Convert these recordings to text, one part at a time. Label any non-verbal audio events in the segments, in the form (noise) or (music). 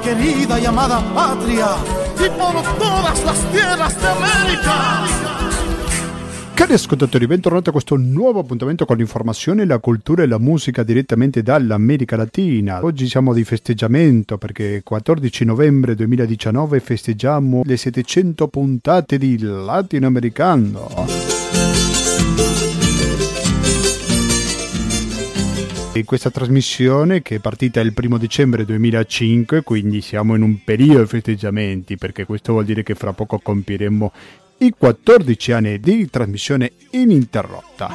querida y amada patria y por todas las tierras de América. Cari ascoltatori, bentornati a questo nuovo appuntamento con l'informazione, la cultura e la musica direttamente dall'America Latina. Oggi siamo di festeggiamento perché 14 novembre 2019 festeggiamo le 700 puntate di Latinoamericano. In questa trasmissione che è partita il primo dicembre 2005, quindi siamo in un periodo di festeggiamenti perché questo vuol dire che fra poco compieremo i 14 anni di trasmissione ininterrotta.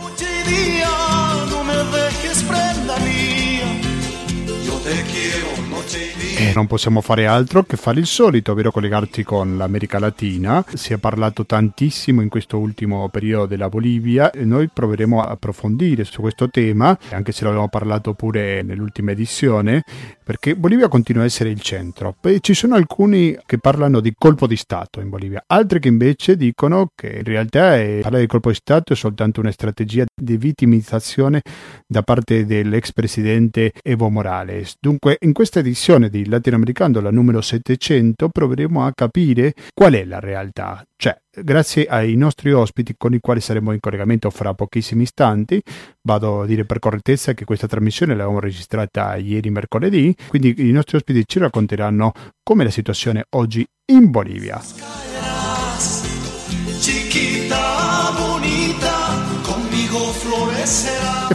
Non possiamo fare altro che fare il solito, ovvero collegarci con l'America Latina. Si è parlato tantissimo in questo ultimo periodo della Bolivia e noi proveremo a approfondire su questo tema, anche se l'abbiamo parlato pure nell'ultima edizione, perché Bolivia continua a essere il centro. Poi ci sono alcuni che parlano di colpo di Stato in Bolivia, altri che invece dicono che in realtà è, parlare di colpo di Stato è soltanto una strategia di vittimizzazione da parte dell'ex presidente Evo Morales. Dunque, in questa edizione di Latinoamericano, la numero 700, proveremo a capire qual è la realtà. Cioè, grazie ai nostri ospiti con i quali saremo in collegamento fra pochissimi istanti. Vado a dire per correttezza che questa trasmissione l'abbiamo registrata ieri mercoledì, quindi i nostri ospiti ci racconteranno com'è la situazione oggi in Bolivia.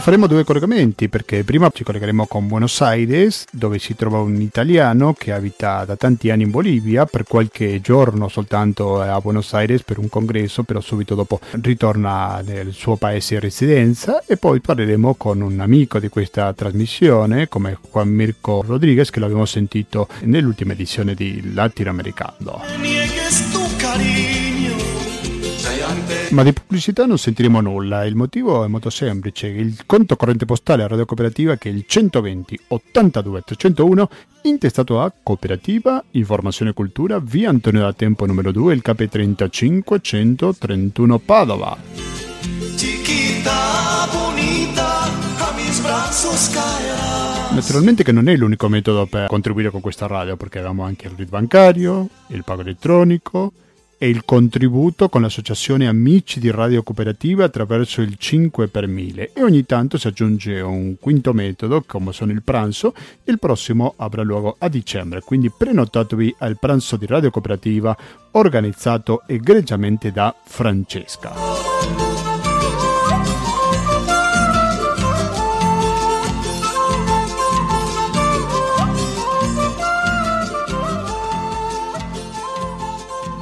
Faremo due collegamenti perché prima ci collegheremo con Buenos Aires dove si trova un italiano che abita da tanti anni in Bolivia, per qualche giorno soltanto a Buenos Aires per un congresso, però subito dopo ritorna nel suo paese di residenza e poi parleremo con un amico di questa trasmissione come Juan Mirko Rodriguez che l'abbiamo sentito nell'ultima edizione di Latinoamericano. Ma di pubblicità non sentiremo nulla, il motivo è molto semplice, il conto corrente postale a Radio Cooperativa che è il 120 82 301 intestato a Cooperativa Informazione e Cultura via Antonio da Tempo numero 2 il KP35 131 Padova. Chiquita, bonita, a mis brazos caerás. Naturalmente che non è l'unico metodo per contribuire con questa radio perché abbiamo anche il RID bancario, il pago elettronico, e il contributo con l'associazione Amici di Radio Cooperativa attraverso il 5 per 1000 e ogni tanto si aggiunge un quinto metodo come sono il pranzo il prossimo avrà luogo a dicembre quindi prenotatevi al pranzo di Radio Cooperativa organizzato egregiamente da Francesca.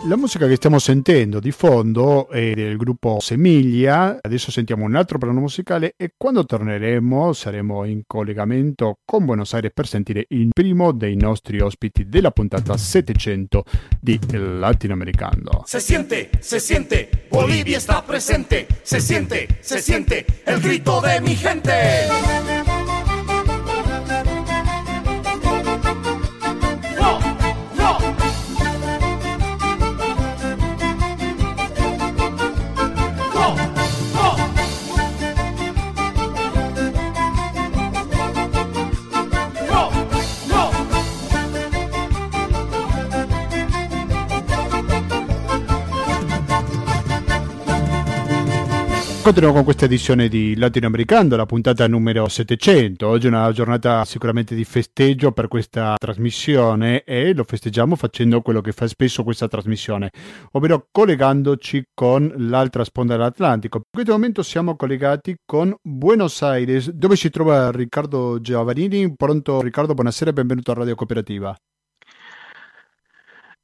La musica che stiamo sentendo di fondo è del gruppo Semiglia, adesso sentiamo un altro brano musicale e quando torneremo saremo in collegamento con Buenos Aires per sentire il primo dei nostri ospiti della puntata 700 di Latinoamericano. Se siente, se siente, Bolivia sta presente, se siente, se siente el grito de mi gente. Continuiamo con questa edizione di Latinoamericano, la puntata numero 700. Oggi è una giornata sicuramente di festeggio per questa trasmissione e lo festeggiamo facendo quello che fa spesso questa trasmissione, ovvero collegandoci con l'altra sponda dell'Atlantico. In questo momento siamo collegati con Buenos Aires, dove si trova Riccardo Giovanini. Pronto Riccardo, buonasera e benvenuto a Radio Cooperativa.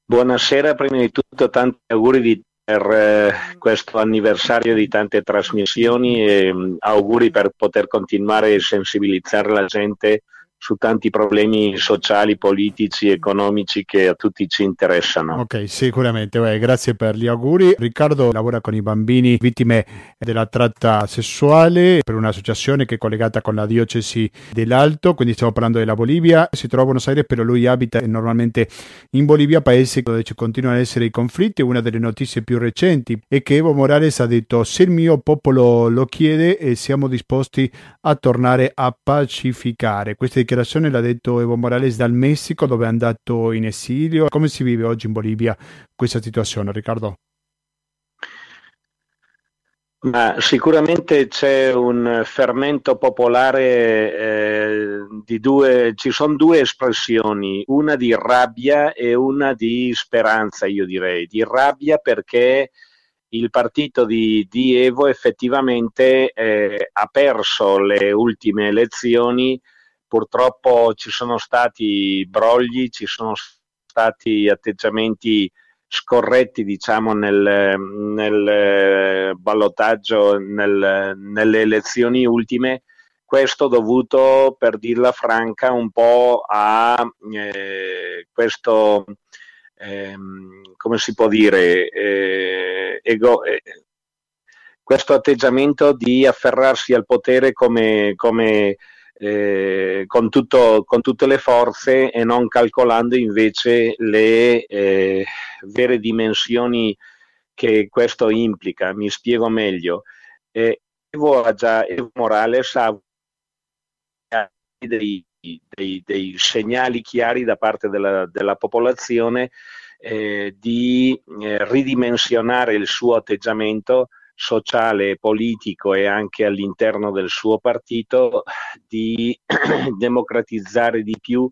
Buonasera, prima di tutto tanti auguri di per eh, questo anniversario di tante trasmissioni e mm, auguri per poter continuare a sensibilizzare la gente su tanti problemi sociali, politici, economici che a tutti ci interessano. Ok, sicuramente, Beh, grazie per gli auguri. Riccardo lavora con i bambini vittime della tratta sessuale per un'associazione che è collegata con la diocesi dell'Alto, quindi stiamo parlando della Bolivia, si trova a Buenos Aires, però lui abita normalmente in Bolivia, paese dove ci continuano ad essere i conflitti. Una delle notizie più recenti è che Evo Morales ha detto se il mio popolo lo chiede e siamo disposti a tornare a pacificare. Queste dichiarazioni dichiarazione l'ha detto Evo Morales dal Messico dove è andato in esilio. Come si vive oggi in Bolivia questa situazione, Riccardo? Ma sicuramente c'è un fermento popolare eh, di due, ci sono due espressioni, una di rabbia e una di speranza, io direi. Di rabbia perché il partito di, di Evo effettivamente eh, ha perso le ultime elezioni, purtroppo ci sono stati brogli, ci sono stati atteggiamenti scorretti diciamo nel, nel ballottaggio nel, nelle elezioni ultime. Questo dovuto per dirla franca un po' a eh, questo eh, come si può dire eh, ego, eh, questo atteggiamento di afferrarsi al potere come, come eh, con, tutto, con, tutte le forze e non calcolando invece le eh, vere dimensioni che questo implica. Mi spiego meglio. Eh, Evo, già, Evo Morales ha dei, dei, dei, segnali chiari da parte della, della popolazione eh, di eh, ridimensionare il suo atteggiamento sociale, politico e anche all'interno del suo partito di (clears throat) democratizzare di più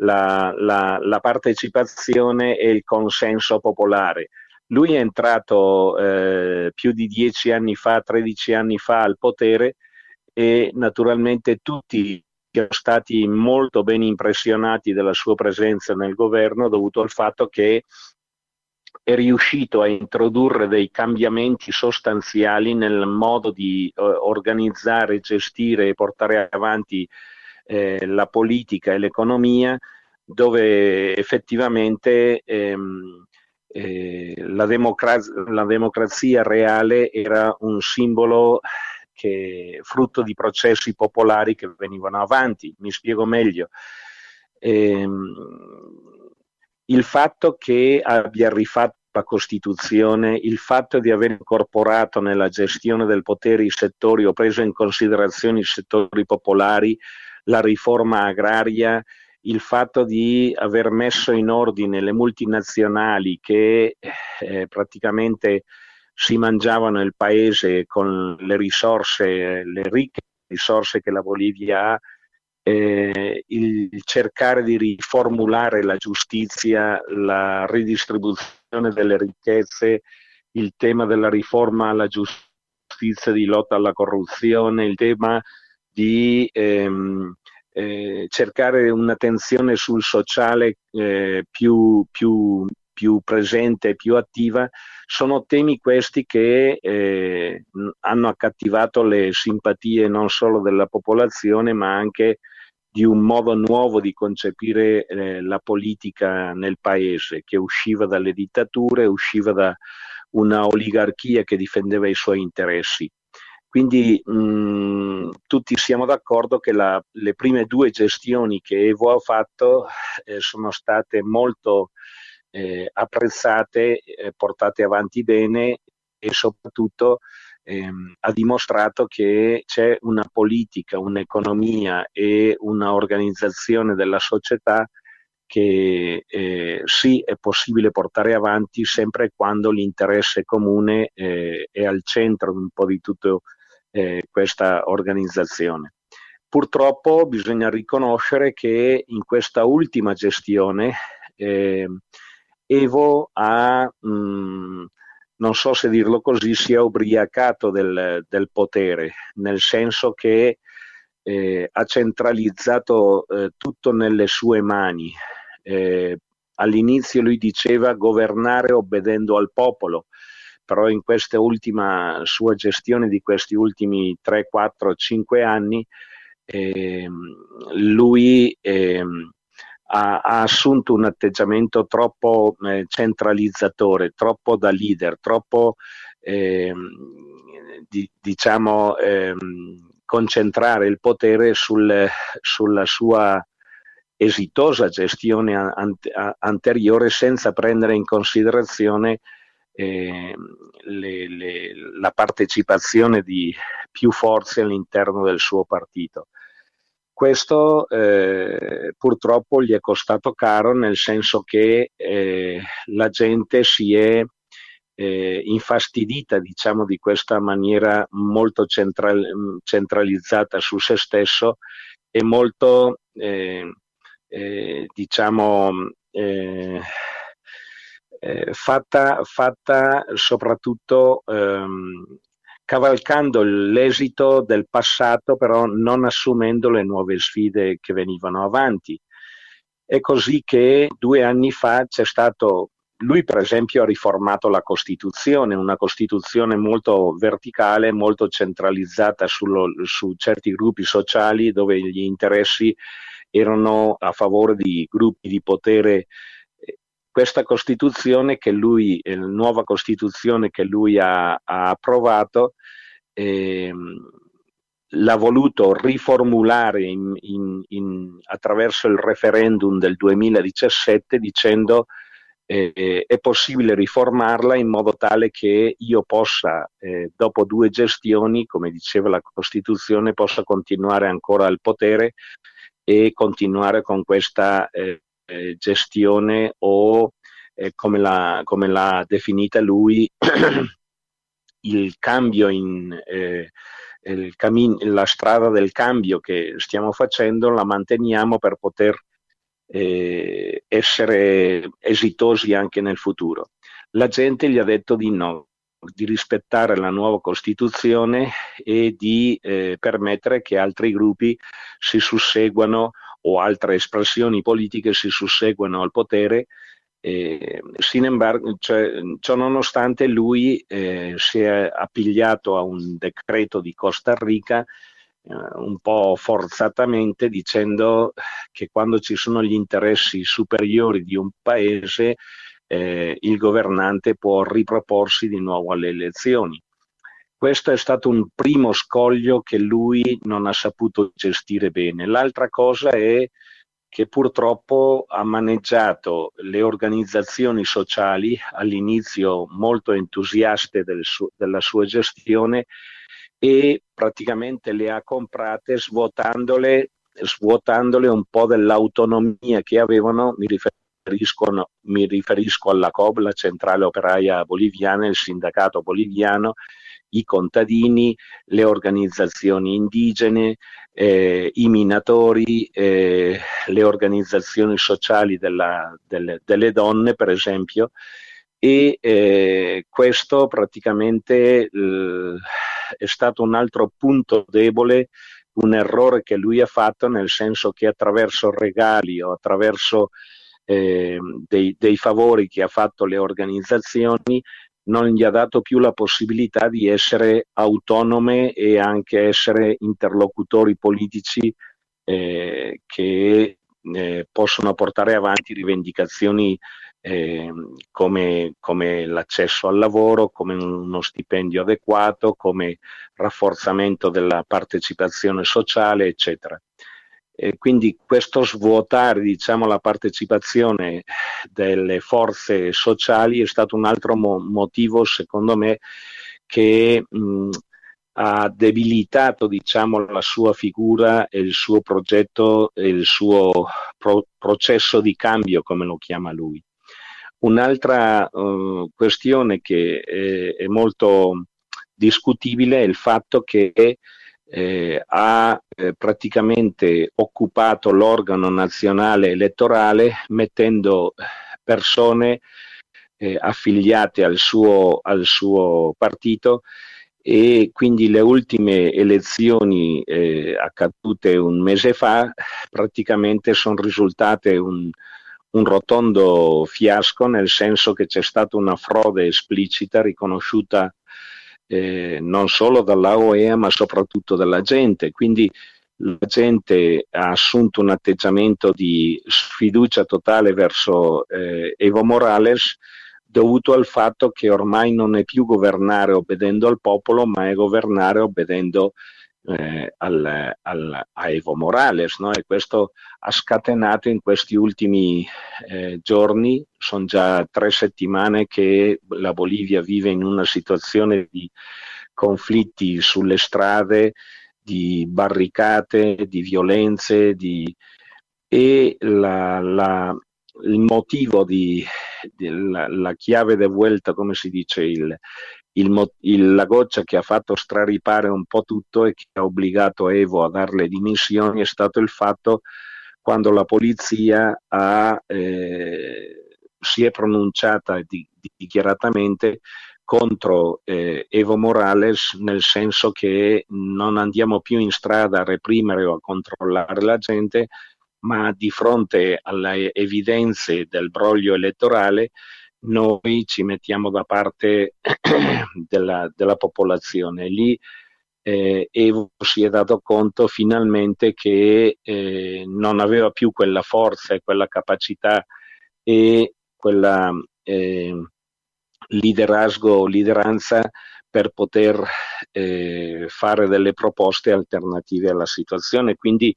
la, la, la, partecipazione e il consenso popolare. Lui è entrato eh, più di dieci anni fa, 13 anni fa al potere e naturalmente tutti sono stati molto ben impressionati della sua presenza nel governo dovuto al fatto che è riuscito a introdurre dei cambiamenti sostanziali nel modo di eh, organizzare, gestire e portare avanti eh, la politica e l'economia, dove effettivamente ehm, eh, la, democra- la, democrazia reale era un simbolo che, frutto di processi popolari che venivano avanti. Mi spiego meglio. Ehm, il fatto che abbia rifatto la Costituzione, il fatto di aver incorporato nella gestione del potere i settori o preso in considerazione i settori popolari, la riforma agraria, il fatto di aver messo in ordine le multinazionali che eh, praticamente si mangiavano il paese con le risorse, le ricche risorse che la Bolivia ha, eh, il cercare di riformulare la giustizia, la ridistribuzione delle ricchezze, il tema della riforma alla giustizia di lotta alla corruzione, il tema di ehm, eh, cercare un'attenzione sul sociale eh, più, più, più presente più attiva, sono temi questi che eh, hanno accattivato le simpatie non solo della popolazione ma anche di un modo nuovo di concepire eh, la politica nel paese, che usciva dalle dittature, usciva da una oligarchia che difendeva i suoi interessi. Quindi mh, tutti siamo d'accordo che la, le prime due gestioni che Evo ha fatto eh, sono state molto eh, apprezzate, eh, portate avanti bene e soprattutto ehm, ha dimostrato che c'è una politica, un'economia e una organizzazione della società che eh, sì è possibile portare avanti sempre quando l'interesse comune eh, è al centro un po' di tutta eh, questa organizzazione. Purtroppo bisogna riconoscere che in questa ultima gestione ehm, Evo ha mh, non so se dirlo così, si è ubriacato del, del potere, nel senso che eh, ha centralizzato eh, tutto nelle sue mani. Eh, all'inizio lui diceva governare obbedendo al popolo, però in questa ultima sua gestione di questi ultimi 3, 4, 5 anni, ehm, lui ehm, ha, ha assunto un atteggiamento troppo eh, centralizzatore, troppo da leader, troppo eh, di, diciamo eh, concentrare il potere sul, sulla sua esitosa gestione an- anteriore senza prendere in considerazione eh, le, le, la partecipazione di più forze all'interno del suo partito. Questo eh, purtroppo gli è costato caro nel senso che eh, la gente si è eh, infastidita diciamo di questa maniera molto central- centralizzata su se stesso e molto eh, eh, diciamo eh, fatta, fatta, soprattutto ehm, cavalcando l'esito del passato, però non assumendo le nuove sfide che venivano avanti. È così che due anni fa c'è stato, lui per esempio ha riformato la Costituzione, una Costituzione molto verticale, molto centralizzata sullo, su certi gruppi sociali dove gli interessi erano a favore di gruppi di potere questa Costituzione che lui, la nuova Costituzione che lui ha, ha approvato, eh, l'ha voluto riformulare in, in, in, attraverso il referendum del 2017 dicendo eh, è possibile riformarla in modo tale che io possa, eh, dopo due gestioni, come diceva la Costituzione, possa continuare ancora al potere e continuare con questa eh, eh, gestione o eh, come, l'ha, come, l'ha, definita lui (clears throat) il cambio in eh, cammin- la strada del cambio che stiamo facendo la manteniamo per poter eh, essere esitosi anche nel futuro. La gente gli ha detto di no, di rispettare la nuova Costituzione e di eh, permettere che altri gruppi si susseguano o altre espressioni politiche si susseguono al potere. Eh, sin embargo, cioè, ciò nonostante lui eh, si è appigliato a un decreto di Costa Rica eh, un po' forzatamente dicendo che quando ci sono gli interessi superiori di un paese eh, il governante può riproporsi di nuovo alle elezioni. Questo è stato un primo scoglio che lui non ha saputo gestire bene. L'altra cosa è che purtroppo ha maneggiato le organizzazioni sociali all'inizio molto entusiaste del su- della sua gestione e praticamente le ha comprate svuotandole, svuotandole un po' dell'autonomia che avevano, mi riferisco, mi riferisco alla COB, la centrale operaia boliviana, il sindacato boliviano, i contadini, le organizzazioni indigene, eh, i minatori, eh, le organizzazioni sociali della, delle, delle, donne, per esempio, e eh, questo praticamente eh, è stato un altro punto debole, un errore che lui ha fatto, nel senso che attraverso regali o attraverso eh, dei, dei favori che ha fatto le organizzazioni non gli ha dato più la possibilità di essere autonome e anche essere interlocutori politici eh, che eh, possono portare avanti rivendicazioni eh, come, come, l'accesso al lavoro, come uno stipendio adeguato, come rafforzamento della partecipazione sociale, eccetera. E quindi questo svuotare diciamo, la partecipazione delle forze sociali è stato un altro mo- motivo, secondo me, che mh, ha debilitato diciamo, la sua figura e il suo progetto e il suo pro- processo di cambio, come lo chiama lui. Un'altra uh, questione che è, è molto discutibile è il fatto che eh, ha eh, praticamente occupato l'organo nazionale elettorale mettendo persone eh, affiliate al suo, al suo, partito e quindi le ultime elezioni eh, accadute un mese fa praticamente sono risultate un, un rotondo fiasco nel senso che c'è stata una frode esplicita riconosciuta eh, non solo dalla OEA ma soprattutto dalla gente. Quindi la gente ha assunto un atteggiamento di sfiducia totale verso eh, Evo Morales dovuto al fatto che ormai non è più governare obbedendo al popolo, ma è governare obbedendo eh, al, al, a Evo Morales. No? E questo ha scatenato in questi ultimi eh, giorni, sono già tre settimane che la Bolivia vive in una situazione di conflitti sulle strade, di barricate, di violenze di... e la, la, il motivo di, di la, la, chiave de vuelta, come si dice, il, il, il, la goccia che ha fatto straripare un po' tutto e che ha obbligato Evo a dare le dimissioni è stato il fatto quando la polizia ha, eh, si è pronunciata di, di, dichiaratamente contro eh, Evo Morales nel senso che non andiamo più in strada a reprimere o a controllare la gente, ma di fronte alle evidenze del broglio elettorale noi ci mettiamo da parte (clears throat) della, della popolazione. Lì eh, Evo si è dato conto finalmente che eh, non aveva più quella forza e quella capacità e quella eh, liderazgo, lideranza per poter eh, fare delle proposte alternative alla situazione. Quindi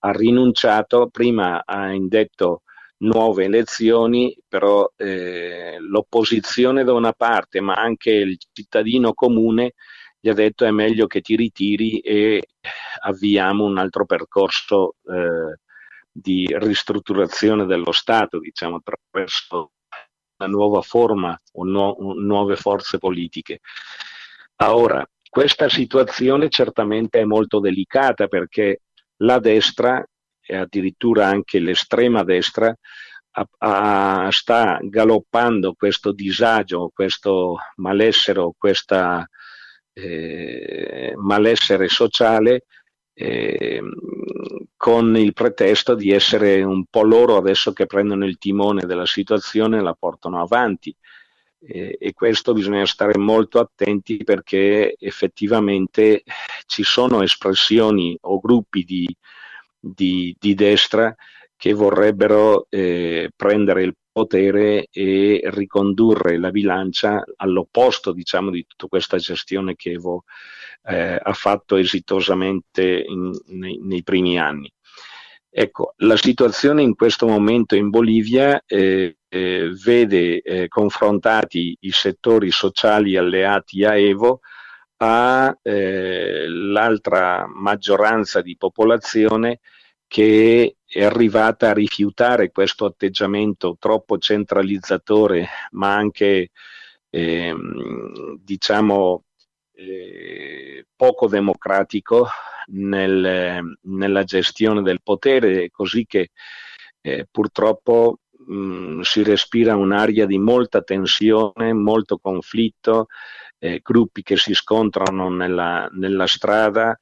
ha rinunciato, prima ha indetto nuove elezioni, però eh, l'opposizione da una parte, ma anche il cittadino comune gli ha detto è meglio che ti ritiri e avviamo un altro percorso eh, di ristrutturazione dello Stato, diciamo, attraverso una nuova forma o nu- nuove forze politiche. Ora, questa situazione certamente è molto delicata perché la destra e addirittura anche l'estrema destra a, a, sta galoppando questo disagio, questo malessere, questa eh, malessere sociale eh, con il pretesto di essere un po' loro adesso che prendono il timone della situazione e la portano avanti. E questo bisogna stare molto attenti perché effettivamente ci sono espressioni o gruppi di, di, di destra che vorrebbero eh, prendere il potere e ricondurre la bilancia all'opposto diciamo, di tutta questa gestione che Evo eh, ha fatto esitosamente in, nei, nei, primi anni. Ecco, la situazione in questo momento in Bolivia eh, eh, vede eh, confrontati i settori sociali alleati a Evo all'altra eh, maggioranza di popolazione che è arrivata a rifiutare questo atteggiamento troppo centralizzatore, ma anche ehm, diciamo eh, poco democratico nel, nella gestione del potere, così che eh, purtroppo mh, mm, si respira un'aria di molta tensione, molto conflitto, eh, gruppi che si scontrano nella, nella strada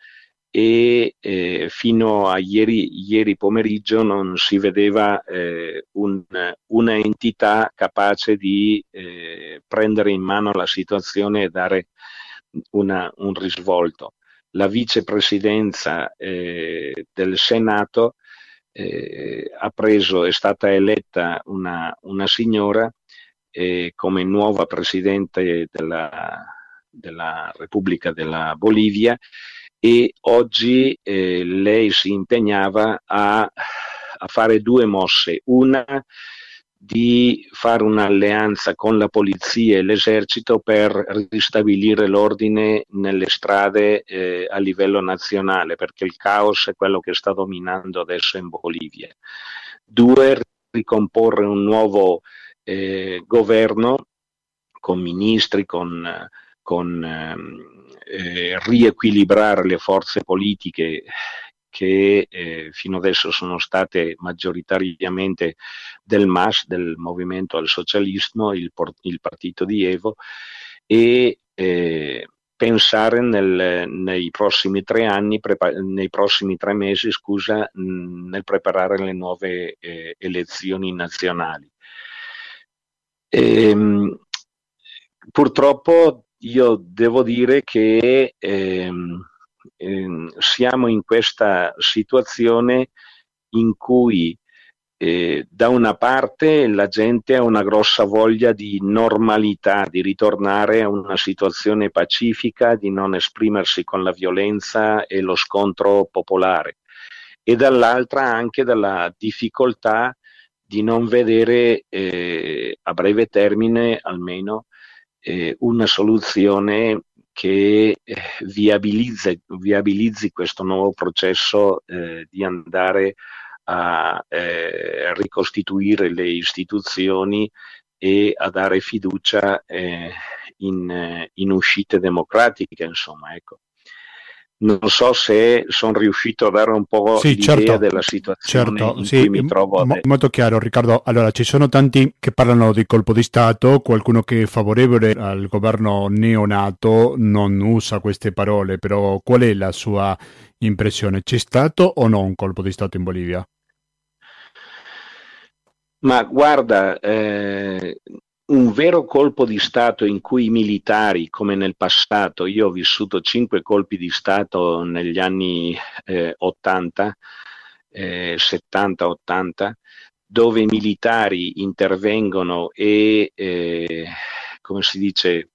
e eh, fino a ieri, ieri, pomeriggio non si vedeva eh, un, una entità capace di eh, prendere in mano la situazione e dare una, un risvolto. La vicepresidenza eh, del Senato eh, ha preso, è stata eletta una, una signora eh, come nuova presidente della, della Repubblica della Bolivia e oggi eh, lei si impegnava a, a, fare due mosse, una di fare un'alleanza con la polizia e l'esercito per ristabilire l'ordine nelle strade eh, a livello nazionale, perché il caos è quello che sta dominando adesso in Bolivia. Due, ricomporre un nuovo eh, governo con ministri, con, con ehm, eh, riequilibrare le forze politiche che eh, fino adesso sono state maggioritariamente del MAS, del Movimento al Socialismo, il, il partito di Evo, e eh, pensare nel, nei prossimi tre anni, prepa- nei prossimi tre mesi, scusa, mh, nel preparare le nuove eh, elezioni nazionali. E, ehm, purtroppo io devo dire che ehm, ehm, siamo in questa situazione in cui eh, da una parte la gente ha una grossa voglia di normalità, di ritornare a una situazione pacifica, di non esprimersi con la violenza e lo scontro popolare, e dall'altra anche dalla difficoltà di non vedere eh, a breve termine almeno eh, una soluzione che eh, viabilizzi, viabilizzi, questo nuovo processo eh, di andare a eh, ricostituire le istituzioni e a dare fiducia eh, in, in, uscite democratiche, insomma, ecco non so se sono riuscito a dare un po' sì, l'idea certo, della situazione certo, in sì, cui mi trovo. Mo- molto chiaro, Riccardo. Allora, ci sono tanti che parlano di colpo di Stato, qualcuno che è favorevole al governo neonato non usa queste parole, però qual è la sua impressione? C'è stato o no un colpo di Stato in Bolivia? Ma guarda, eh, un vero colpo di Stato in cui i militari, come nel passato, io ho vissuto cinque colpi di Stato negli anni eh, 80, eh, 70-80, dove i militari intervengono e, eh, come si dice,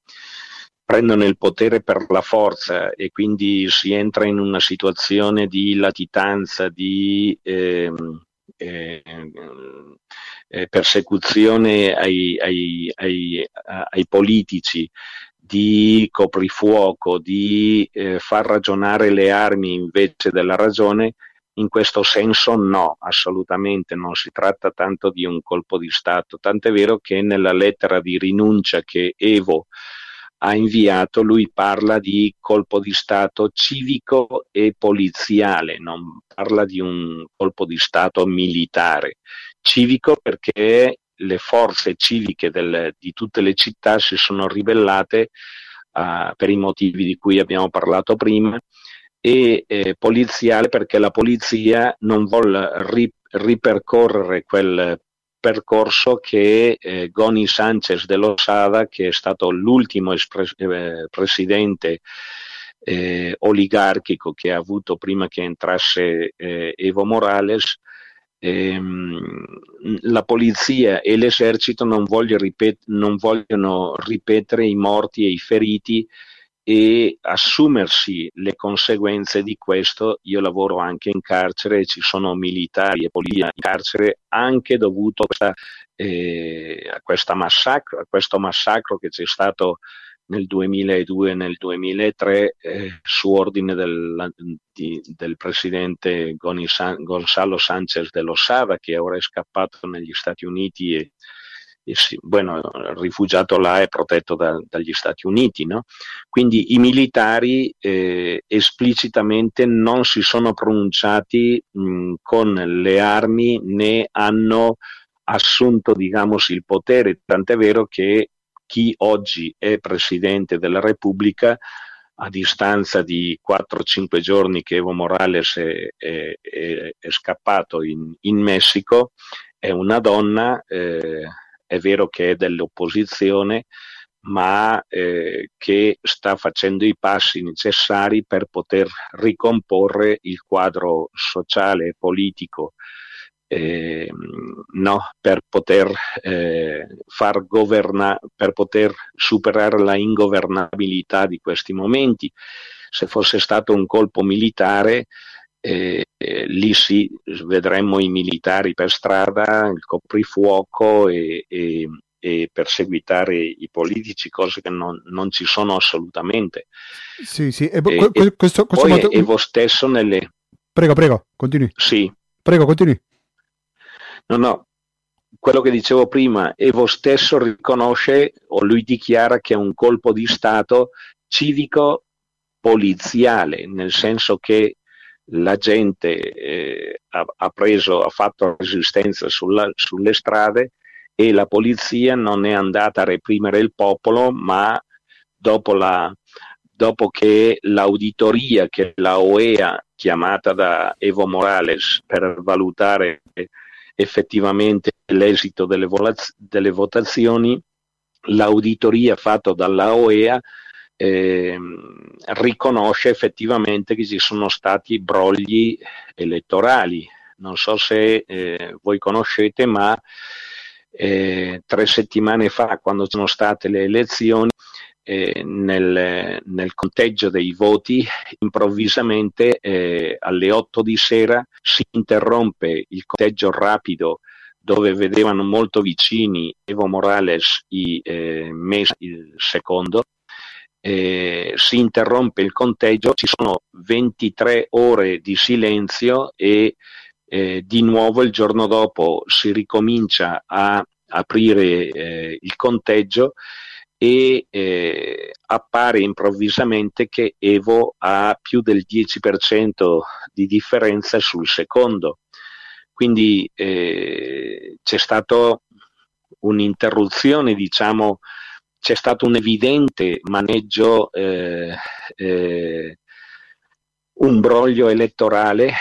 prendono il potere per la forza e quindi si entra in una situazione di latitanza, di... Ehm, eh, eh, persecuzione ai, ai, ai, ai, politici, di coprifuoco, di eh, far ragionare le armi invece della ragione, in questo senso no, assolutamente non si tratta tanto di un colpo di Stato, tant'è vero che nella lettera di rinuncia che Evo ha inviato, lui parla di colpo di Stato civico e poliziale, non parla di un colpo di Stato militare. Civico perché le forze civiche del, di tutte le città si sono ribellate uh, per i motivi di cui abbiamo parlato prima e eh, poliziale perché la polizia non vuole ri- ripercorrere quel percorso che eh, Goni Sanchez de Losada, che è stato l'ultimo espres- eh, presidente eh, oligarchico che ha avuto prima che entrasse eh, Evo Morales, ehm, la polizia e l'esercito non, voglio ripet- non vogliono ripetere i morti e i feriti e assumersi le conseguenze di questo. Io lavoro anche in carcere, ci sono militari e polizia in carcere anche dovuto a, questa, eh, a, massacro, a questo massacro che c'è stato nel 2002 e nel 2003 eh, su ordine del, di, del presidente San, Gonzalo Sanchez de Losada che ora è scappato negli Stati Uniti e, bueno, rifugiato là è protetto da, dagli Stati Uniti, no? quindi i militari eh, esplicitamente non si sono pronunciati mh, con le armi né hanno assunto diciamo, il potere, tant'è vero che chi oggi è Presidente della Repubblica a distanza di 4-5 giorni che Evo Morales è, è, è, scappato in, in, Messico, è una donna eh, è vero che è dell'opposizione, ma eh, che sta facendo i passi necessari per poter ricomporre il quadro sociale e politico, eh, no, per poter eh, far governare, per poter superare la ingovernabilità di questi momenti. Se fosse stato un colpo militare, eh, lì sì vedremmo i militari per strada, il coprifuoco e, e, e perseguitare i politici, cose che non, non ci sono assolutamente. Sì, sì, e, e, questo, questo poi modo... Evo stesso nelle... Prego, prego, continui. Sì. Prego, continui. No, no, quello che dicevo prima, Evo stesso riconosce o lui dichiara che è un colpo di Stato civico poliziale, nel senso che la gente eh, ha, ha, preso, ha fatto resistenza sulla, sulle strade e la polizia non è andata a reprimere il popolo, ma dopo, la, dopo che l'auditoria che la OEA chiamata da Evo Morales per valutare effettivamente l'esito delle, delle votazioni, l'auditoria fatta dalla OEA eh, riconosce effettivamente che ci sono stati brogli elettorali. Non so se eh, voi conoscete, ma eh, tre settimane fa, quando sono state le elezioni, eh, nel, nel, conteggio dei voti, improvvisamente eh, alle 8 di sera si interrompe il conteggio rapido dove vedevano molto vicini Evo Morales e eh, Mesa il secondo eh, si interrompe il conteggio, ci sono 23 ore di silenzio e eh, di nuovo il giorno dopo si ricomincia a aprire eh, il conteggio e eh, appare improvvisamente che Evo ha più del 10% di differenza sul secondo. Quindi eh, c'è stata un'interruzione, diciamo, c'è stato un evidente maneggio, eh, eh, un broglio elettorale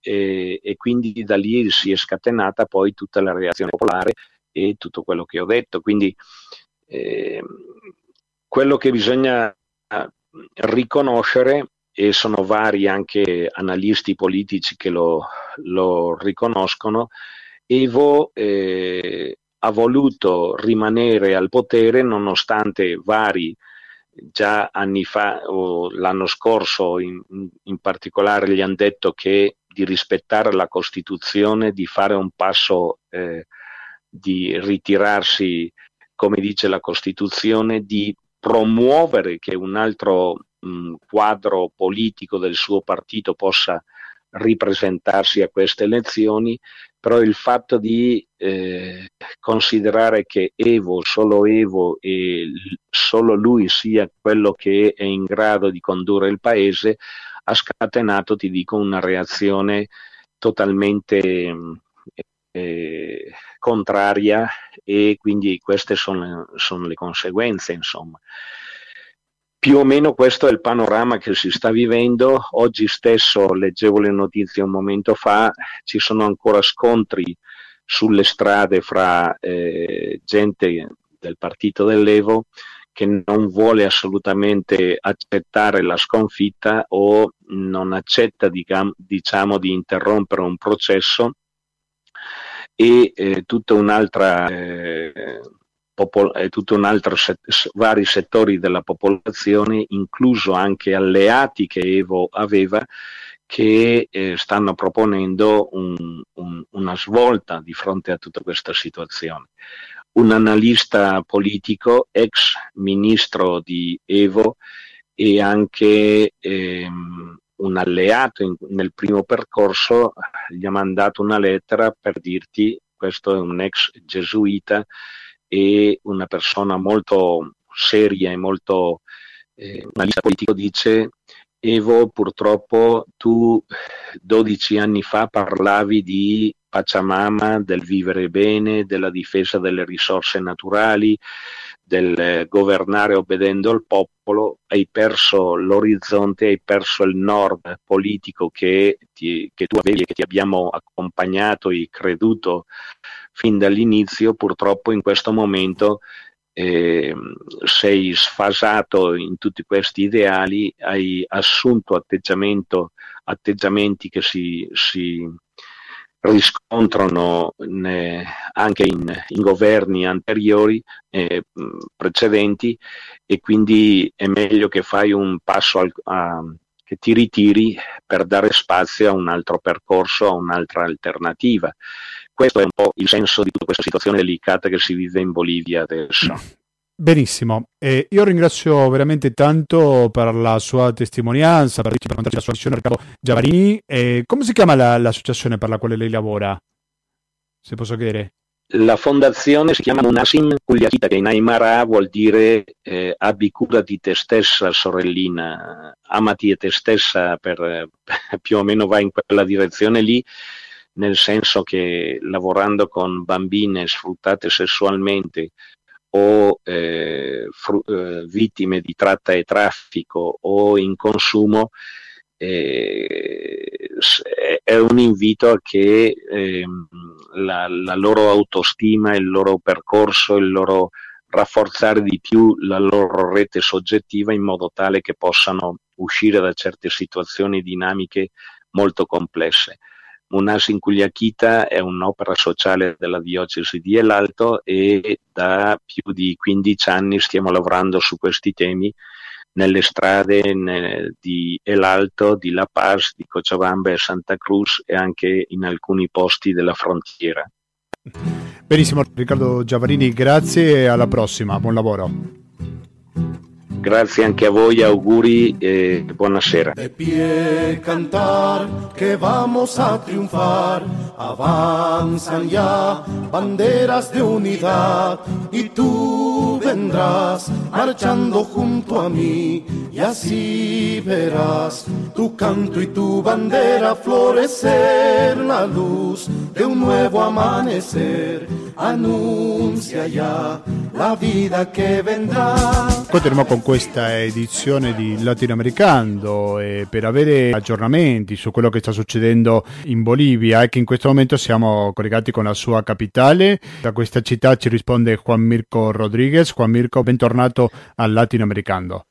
e, e quindi da lì si è scatenata poi tutta la reazione popolare e tutto quello che ho detto. Quindi eh, quello che bisogna riconoscere, e sono vari anche analisti politici che lo, lo riconoscono, Evo eh, ha voluto rimanere al potere nonostante vari già anni fa o l'anno scorso in, in particolare gli hanno detto che di rispettare la Costituzione, di fare un passo, eh, di ritirarsi, come dice la Costituzione, di promuovere che un altro mh, quadro politico del suo partito possa ripresentarsi a queste elezioni, però il fatto di eh, considerare che Evo, solo Evo e solo lui sia quello che è in grado di condurre il paese ha scatenato, ti dico, una reazione totalmente eh, contraria e quindi queste sono, sono le conseguenze, insomma. Più o meno questo è il panorama che si sta vivendo. Oggi stesso leggevo le notizie un momento fa, ci sono ancora scontri sulle strade fra eh, gente del partito dell'Evo che non vuole assolutamente accettare la sconfitta o non accetta diciamo, di interrompere un processo e eh, tutta un'altra eh, popol- eh, tutto un altro set- vari settori della popolazione, incluso anche alleati che Evo aveva, che eh, stanno proponendo un, un, una svolta di fronte a tutta questa situazione. Un analista politico, ex ministro di Evo e anche ehm, un alleato in, nel primo percorso, gli ha mandato una lettera per dirti, questo è un ex gesuita e una persona molto seria e molto eh, analista politico dice Evo purtroppo tu 12 anni fa parlavi di Pachamama, del vivere bene, della difesa delle risorse naturali, del governare obbedendo al popolo, hai perso l'orizzonte, hai perso il nord politico che, ti, che tu avevi e che ti abbiamo accompagnato e creduto fin dall'inizio, purtroppo in questo momento eh, sei sfasato in tutti questi ideali, hai assunto atteggiamenti che si, si riscontrano ne, anche in, in, governi anteriori, eh, precedenti, e quindi è meglio che fai un passo al, a, che ti ritiri per dare spazio a un altro percorso, a un'altra alternativa. Questo è un po' il senso di tutta questa situazione delicata che si vive in Bolivia adesso. Benissimo, eh, io ringrazio veramente tanto per la sua testimonianza, per, per la sua visione Riccardo Giavarini. Eh, come si chiama la, l'associazione per la quale lei lavora? Se posso chiedere. La fondazione si chiama Munasim Kuliakita, che in Aymara vuol dire eh, abbi cura di te stessa, sorellina, amati te stessa, per, (laughs) più o meno va in quella direzione lì, nel senso che lavorando con bambine sfruttate sessualmente o eh, fru- eh, vittime di tratta e traffico o in consumo, eh, è un invito a che ehm, la, la, loro autostima, il loro percorso, il loro rafforzare di più la loro rete soggettiva in modo tale che possano uscire da certe situazioni dinamiche molto complesse. Munas in Cugliachita è un'opera sociale della diocesi di El Alto e da più di 15 anni stiamo lavorando su questi temi nelle strade di El Alto, di La Paz, di Cochabamba e Santa Cruz e anche in alcuni posti della frontiera. Benissimo, Riccardo Giavarini, grazie e alla prossima, buon lavoro. Grazie anche a voi, auguri e buonasera. De pie cantar que vamos a triunfar, avanzan ya banderas de unidad y tú vendrás marchando junto a mí y así verás tu canto y tu bandera florecer la luz de un nuevo amanecer. Anuncia ya la vida che vendrà. Continuiamo con questa edizione di Latinoamericano e per avere aggiornamenti su quello che sta succedendo in Bolivia e che in questo momento siamo collegati con la sua capitale. Da questa città ci risponde Juan Mirko Rodriguez. Juan Mirko, bentornato al Latinoamericano.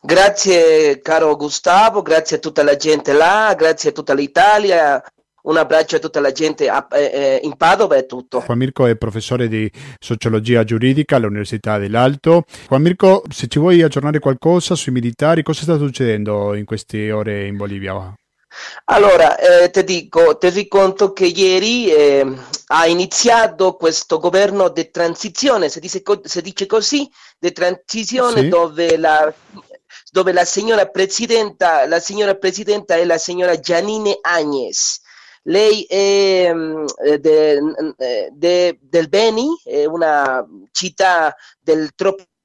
Grazie caro Gustavo, grazie a tutta la gente là, grazie a tutta l'Italia, un abbraccio a tutta la gente a, eh, in Padova e tutto. Juan Mirko è professore di sociologia giuridica all'Università dell'Alto. Juan Mirko, se ci vuoi aggiornare qualcosa sui militari, cosa sta succedendo in queste ore in Bolivia? Allora, eh, ti dico, ti conto che ieri eh, ha iniziato questo governo di transizione, si dice, si dice così, di transizione sì. dove la dove la signora presidenta, la signora presidenta è la signora Giannine Agnes. Lei è mm, de, de, del Beni, è una città del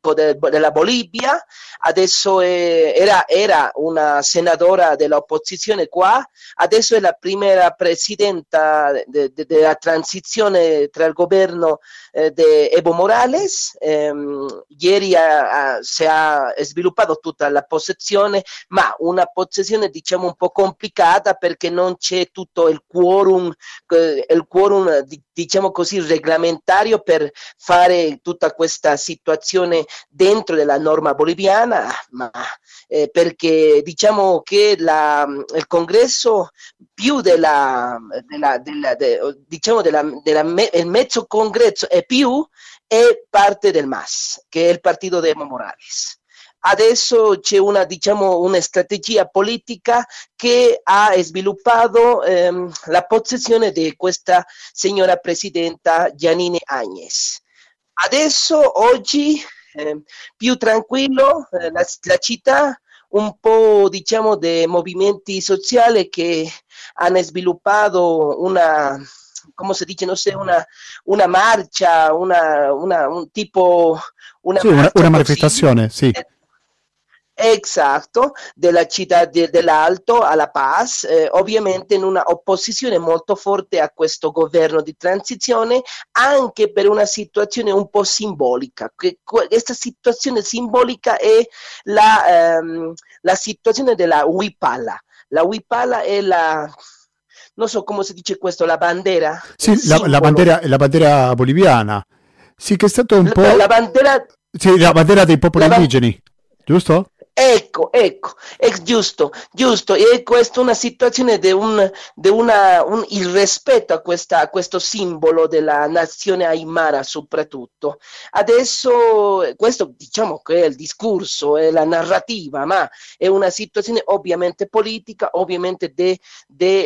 tropico de, della Bolivia, adesso è, era, era, una senadora dell'opposizione qua, adesso è la prima presidenta della transizione tra il governo eh, di Evo Morales. Eh, ieri ha, ha, si è sviluppata tutta la possessione, ma una possessione diciamo un po' complicata perché non c'è tutto il quorum, eh, il quorum diciamo così reglamentario per fare tutta questa situazione dentro della norma boliviana, ma eh, perché diciamo che la, il congresso più della, della, della de, diciamo della, della me, il mezzo congresso e più è parte del MAS, che è il partito di Evo Morales. Adesso c'è una, diciamo, una strategia politica che ha sviluppato ehm, la possessione di questa signora presidenta Giannine Agnes. Adesso, oggi, eh, più tranquillo, eh, la, la città un po' diciamo di movimenti sociali che hanno sviluppato una, come si dice, non so, una, una marcia, una, una, un tipo... Una, sì, una, una manifestazione, sì. Esatto, della città de, dell'Alto a La Paz, eh, ovviamente in una opposizione molto forte a questo governo di transizione, anche per una situazione un po' simbolica. Que, questa situazione simbolica è la, ehm, la situazione della Wipala. La Wipala è la, non so come si dice questo, la bandera. Sì, la, la, bandera, la bandera boliviana. Sì, che è stato un po'... La bandera... Sì, la bandera dei popoli la... indigeni, giusto? Ecco, ecco, è giusto, giusto. E questa è una situazione di un, un, il rispetto a, a, questo simbolo della nazione Aymara soprattutto. Adesso questo diciamo che è il discorso, è la narrativa, ma è una situazione ovviamente politica, ovviamente di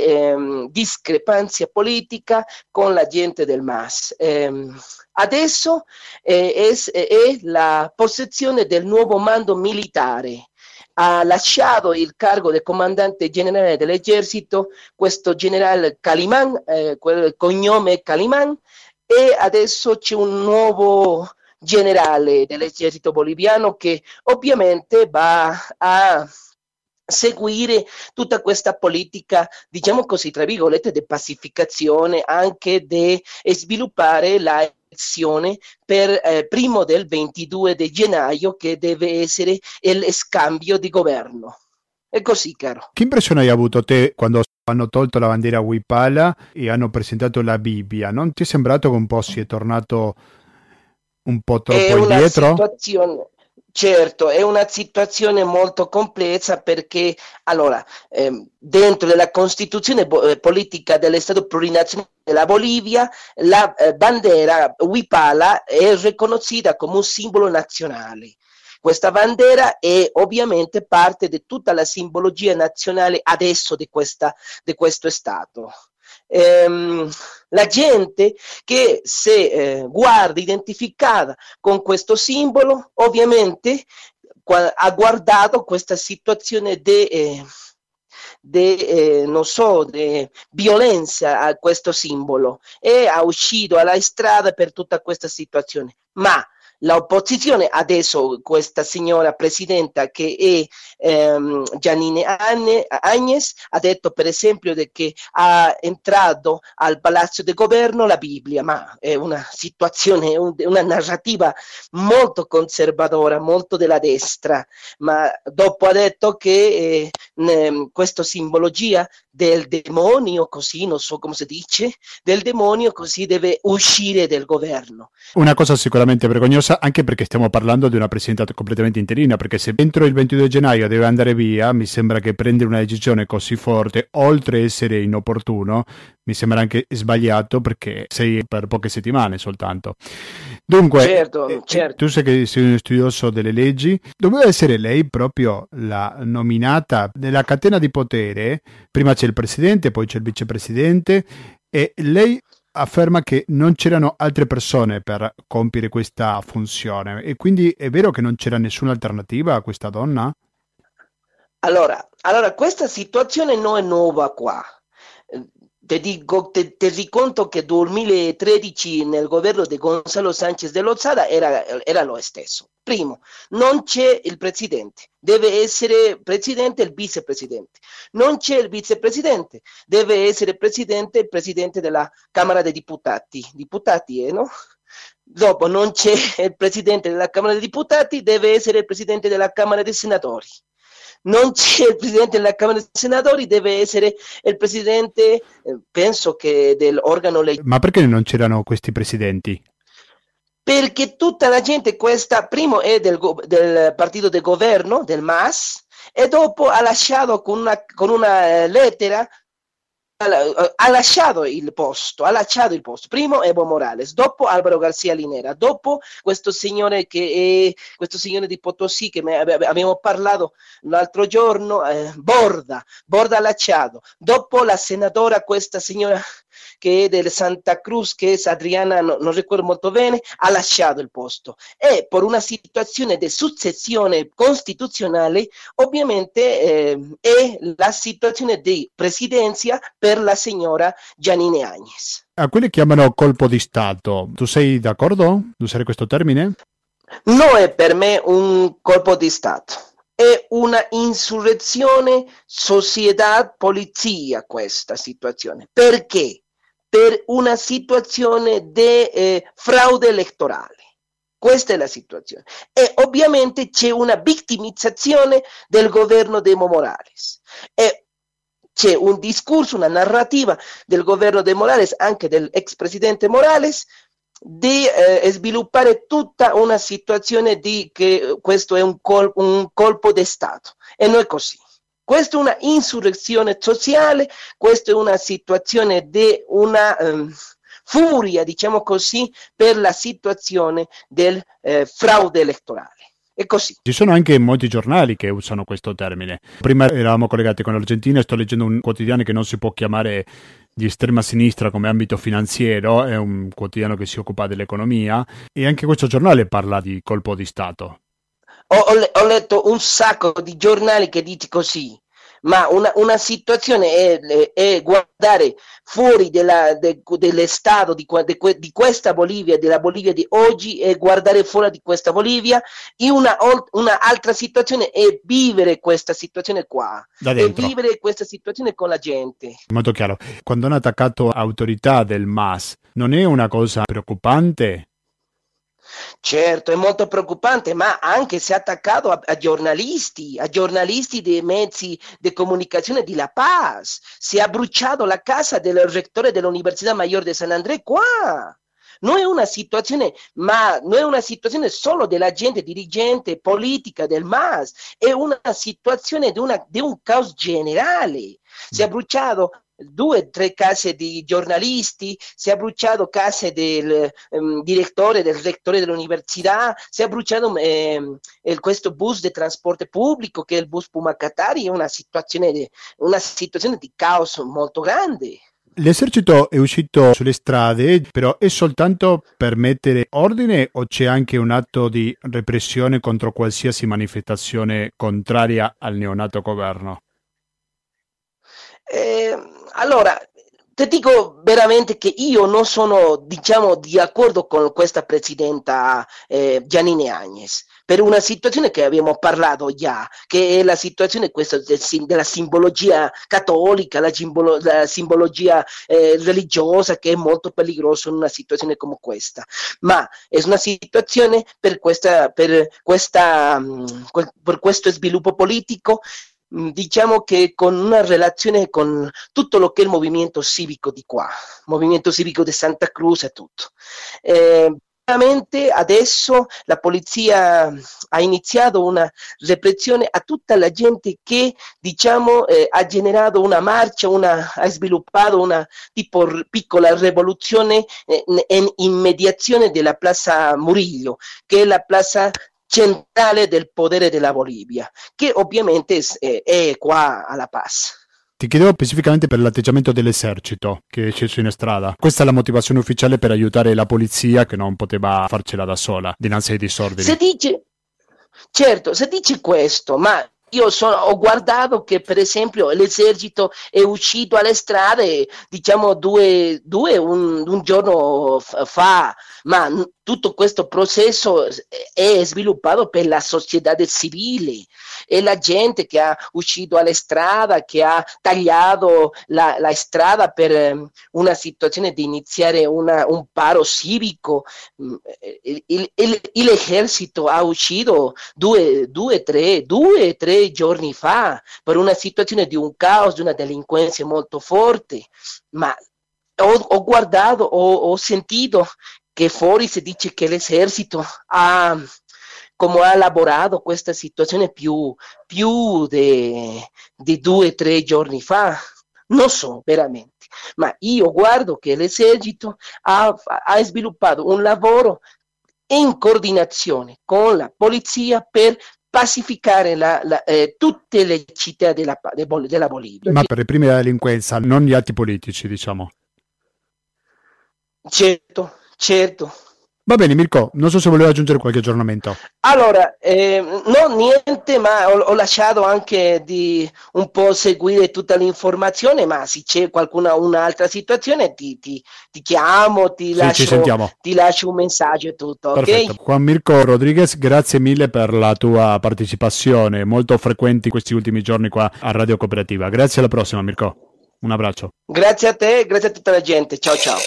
ehm, discrepanza politica con la gente del MAS. Ehm, adesso eh, è, è la possessione del nuovo mando militare ha lasciato il cargo del comandante generale dell'esercito questo generale Caliman, eh, quel cognome Caliman, e adesso c'è un nuovo generale dell'esercito boliviano che ovviamente va a seguire tutta questa politica, diciamo così, tra virgolette, di pacificazione, anche di sviluppare la elezione per eh, primo del 22 di gennaio che deve essere il scambio di governo. È così, caro. Che impressione hai avuto te quando hanno tolto la bandiera Wipala e hanno presentato la Bibbia? Non ti è sembrato che un po' si è tornato un po' troppo indietro? Situazione Certo, è una situazione molto complessa perché allora, eh, dentro della Costituzione bo- eh, politica dell'Estato plurinazionale della Bolivia, la eh, bandiera Wipala è riconosciuta come un simbolo nazionale. Questa bandiera è ovviamente parte di tutta la simbologia nazionale adesso di, questa, di questo Stato. Ehm, la gente che se eh, guarda identificata con questo simbolo, ovviamente ha guardato questa situazione di... Eh, eh, non so, di violenza a questo simbolo e ha uscito alla strada per tutta questa situazione. Ma l'opposizione, adesso questa signora presidenta che è ehm, Giannine Agnes, ha detto per esempio che ha entrato al palazzo del governo la Bibbia, ma è una situazione, una narrativa molto conservatora, molto della destra, ma dopo ha detto che eh, questa simbologia del demonio, così non so come si dice, del demonio così deve uscire del governo. Una cosa sicuramente vergognosa anche perché stiamo parlando di una presidenta completamente interina, perché se entro il 22 gennaio deve andare via, mi sembra che prendere una decisione così forte, oltre a essere inopportuno, mi sembra anche sbagliato perché sei per poche settimane soltanto. Dunque, certo, eh, certo. tu sei che sei uno studioso delle leggi, doveva essere lei proprio la nominata nella catena di potere, prima c'è il presidente, poi c'è il vicepresidente e lei afferma che non c'erano altre persone per compiere questa funzione e quindi è vero che non c'era nessuna alternativa a questa donna? Allora, allora questa situazione non è nuova qua te dico, te, te conto che 2013 nel governo di Gonzalo Sanchez de Lozada era, era lo stesso. Primo, non c'è il presidente, deve essere presidente il vicepresidente. Non c'è il vicepresidente, deve essere presidente il presidente della Camera dei Deputati. Deputati, eh, no? Dopo non c'è il presidente della Camera dei Deputati, deve essere il presidente della Camera dei Senatori non c'è il presidente della Camera dei Senatori, deve essere il presidente, eh, penso che dell'organo legislativo. Ma perché non c'erano questi presidenti? Perché tutta la gente, questa, primo è del, del partito del governo, del MAS, e dopo ha lasciato con una, con una eh, lettera ha lasciato il posto, ha lasciato il posto. Primo Evo Morales, dopo Alvaro Garcia Linera, dopo questo signore che è questo signore di Potosí che abbiamo parlato l'altro giorno, eh, Borda, Borda ha lasciato, dopo la senadora, questa signora che è del Santa Cruz, che è Adriana, no, non ricordo molto bene, ha lasciato il posto. E per una situazione di successione costituzionale, ovviamente eh, è la situazione di presidenza per la signora Giannine Agnes. A quelli chiamano colpo di Stato, tu sei d'accordo usare questo termine? Non è per me un colpo di Stato è una insurrezione società-polizia questa situazione. Perché? per una situazione di eh, fraude elettorale. Questa è la situazione. E ovviamente c'è una vittimizzazione del governo di Morales. E c'è un discorso, una narrativa del governo di Morales, anche dell'ex presidente Morales, di eh, sviluppare tutta una situazione di che questo è un, col- un colpo di Stato. E non è così. Questa è una insurrezione sociale, questa è una situazione di una um, furia, diciamo così, per la situazione del eh, fraude elettorale. È così. Ci sono anche molti giornali che usano questo termine. Prima eravamo collegati con l'Argentina sto leggendo un quotidiano che non si può chiamare di estrema sinistra come ambito finanziario, è un quotidiano che si occupa dell'economia e anche questo giornale parla di colpo di Stato. Ho, ho, letto un sacco di giornali che dicono così, ma una, una situazione è, è, guardare fuori della, de, dell'estato di, de, di, questa Bolivia, della Bolivia di oggi e guardare fuori di questa Bolivia in una, una altra situazione e vivere questa situazione qua e vivere questa situazione con la gente. Molto chiaro. Quando hanno attaccato autorità del MAS, non è una cosa preoccupante? Certo, è molto preoccupante, ma anche è attaccato a, a giornalisti, a giornalisti dei mezzi di comunicazione di La Paz, si è bruciato la casa del rettore dell'Università Maggiore di San André qua. Non è una situazione, ma non è una situazione solo della gente dirigente politica del MAS, è una situazione di, una, di un caos generale. Si è bruciato due o tre case di giornalisti, si è bruciato case del um, direttore, del rettore dell'università, si è bruciato um, questo bus di trasporto pubblico che è il bus Pumacatari, è una situazione, una situazione di caos molto grande. L'esercito è uscito sulle strade, però è soltanto per mettere ordine o c'è anche un atto di repressione contro qualsiasi manifestazione contraria al neonato governo? Eh, allora, ti dico veramente che io non sono, diciamo, di accordo con questa presidenta eh, Giannini Agnes per una situazione che abbiamo parlato già, che è la situazione questa della simbologia cattolica, la, simbolo, la simbologia eh, religiosa che è molto pericolosa in una situazione come questa. Ma è una situazione per, questa, per, questa, mm, per questo sviluppo politico diciamo che con una relazione con tutto lo che è il movimento civico di qua, movimento civico di Santa Cruz e tutto. Eh, adesso la polizia ha iniziato una repressione a tutta la gente che diciamo eh, ha generato una marcia, una, ha sviluppato una tipo piccola rivoluzione eh, in mediazione della Plaza Murillo, che è la plaza centrale del potere della Bolivia, che ovviamente è, è qua a La Paz. Ti chiedevo specificamente per l'atteggiamento dell'esercito che è sceso in strada. Questa è la motivazione ufficiale per aiutare la polizia che non poteva farcela da sola dinanzi ai disordini. Se dice, certo, se dice questo, ma io sono, ho guardato che per esempio l'esercito è uscito alle strade diciamo due, due un, un, giorno fa ma tutto questo processo è sviluppato per la società civile e la gente che ha uscito alla strada, che ha tagliato la, la strada per ehm, una situazione di iniziare una, un paro civico. Mm, il, l'esercito ha uscito due, due, tre, due, tre giorni fa per una situazione di un caos, di una delinquenza molto forte, ma ho, ho guardato, ho, ho sentito che fuori si dice che l'esercito ha, come ha elaborato questa situazione più, più di due o tre giorni fa. Non so veramente, ma io guardo che l'esercito ha, ha sviluppato un lavoro in coordinazione con la polizia per pacificare la, la, eh, tutte le città della, della Bolivia. Ma per reprimere la delinquenza, non gli atti politici, diciamo. Certo, Certo. Va bene Mirko, non so se voleva aggiungere qualche aggiornamento. Allora, eh, no niente, ma ho, ho, lasciato anche di un po' seguire tutta l'informazione, ma se c'è qualcuna un'altra situazione ti, ti, ti chiamo, ti, sì, lascio, ti, lascio, un messaggio e tutto. Perfetto. Okay? Juan Mirko Rodriguez, grazie mille per la tua partecipazione, molto frequente in questi ultimi giorni qua a Radio Cooperativa. Grazie alla prossima Mirko, un abbraccio. Grazie a te, grazie a tutta la gente, ciao ciao.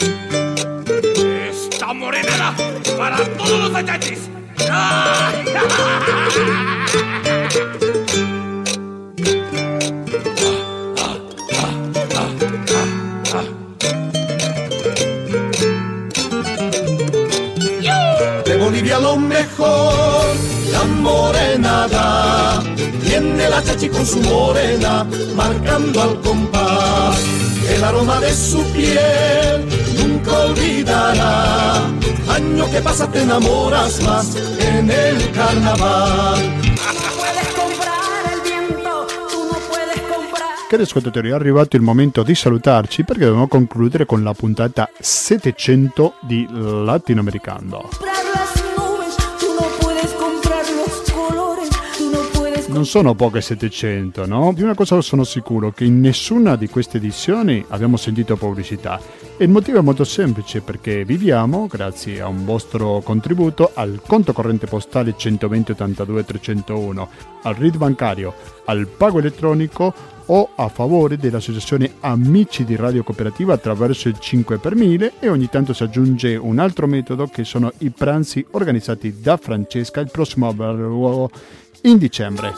Esta morenada para todos los ayachis. De Bolivia lo mejor, la morenada. Viene la chachi con su morena, marcando al compás el aroma de su piel nunca olvidará. Año que pasa te enamoras más en el carnaval. Cari ascoltatori, è arrivato il momento di salutarci perché dobbiamo concludere con la puntata 700 di Latinoamericano. Non sono poche 700, no? Di una cosa sono sicuro, che in nessuna di queste edizioni abbiamo sentito pubblicità. E il motivo è molto semplice, perché viviamo, grazie a un vostro contributo, al conto corrente postale 120 82 301, al RID bancario, al pago elettronico o a favore dell'associazione Amici di Radio Cooperativa attraverso il 5 per 1000 e ogni tanto si aggiunge un altro metodo che sono i pranzi organizzati da Francesca il prossimo luogo in dicembre.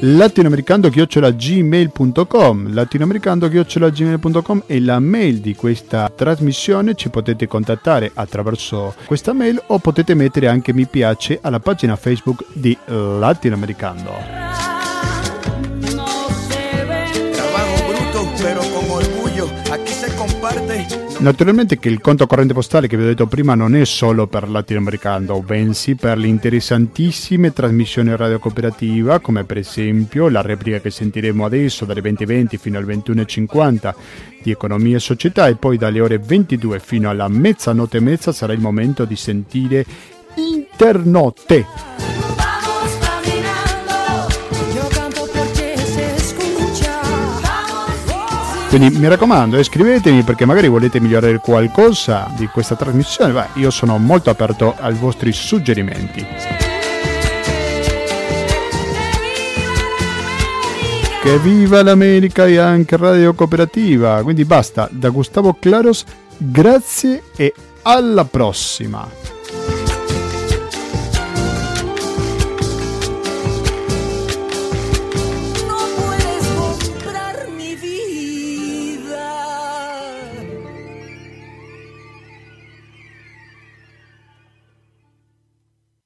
latinoamericando-gmail.com latinoamericando-gmail.com è la mail di questa trasmissione. Ci potete contattare attraverso questa mail o potete mettere anche mi piace alla pagina facebook di Latinoamericando Naturalmente che il conto corrente postale che vi ho detto prima non è solo per latinoamericano, bensì per le interessantissime trasmissioni radio cooperativa, come per esempio la replica che sentiremo adesso dalle 20.20 fino alle 21.50 di Economia e Società e poi dalle ore 22 fino alla mezzanotte e mezza sarà il momento di sentire Internotte. Quindi mi raccomando, scrivetemi perché magari volete migliorare qualcosa di questa trasmissione. Beh, io sono molto aperto ai vostri suggerimenti. Che viva l'America e anche Radio Cooperativa! Quindi basta, da Gustavo Claros, grazie e alla prossima!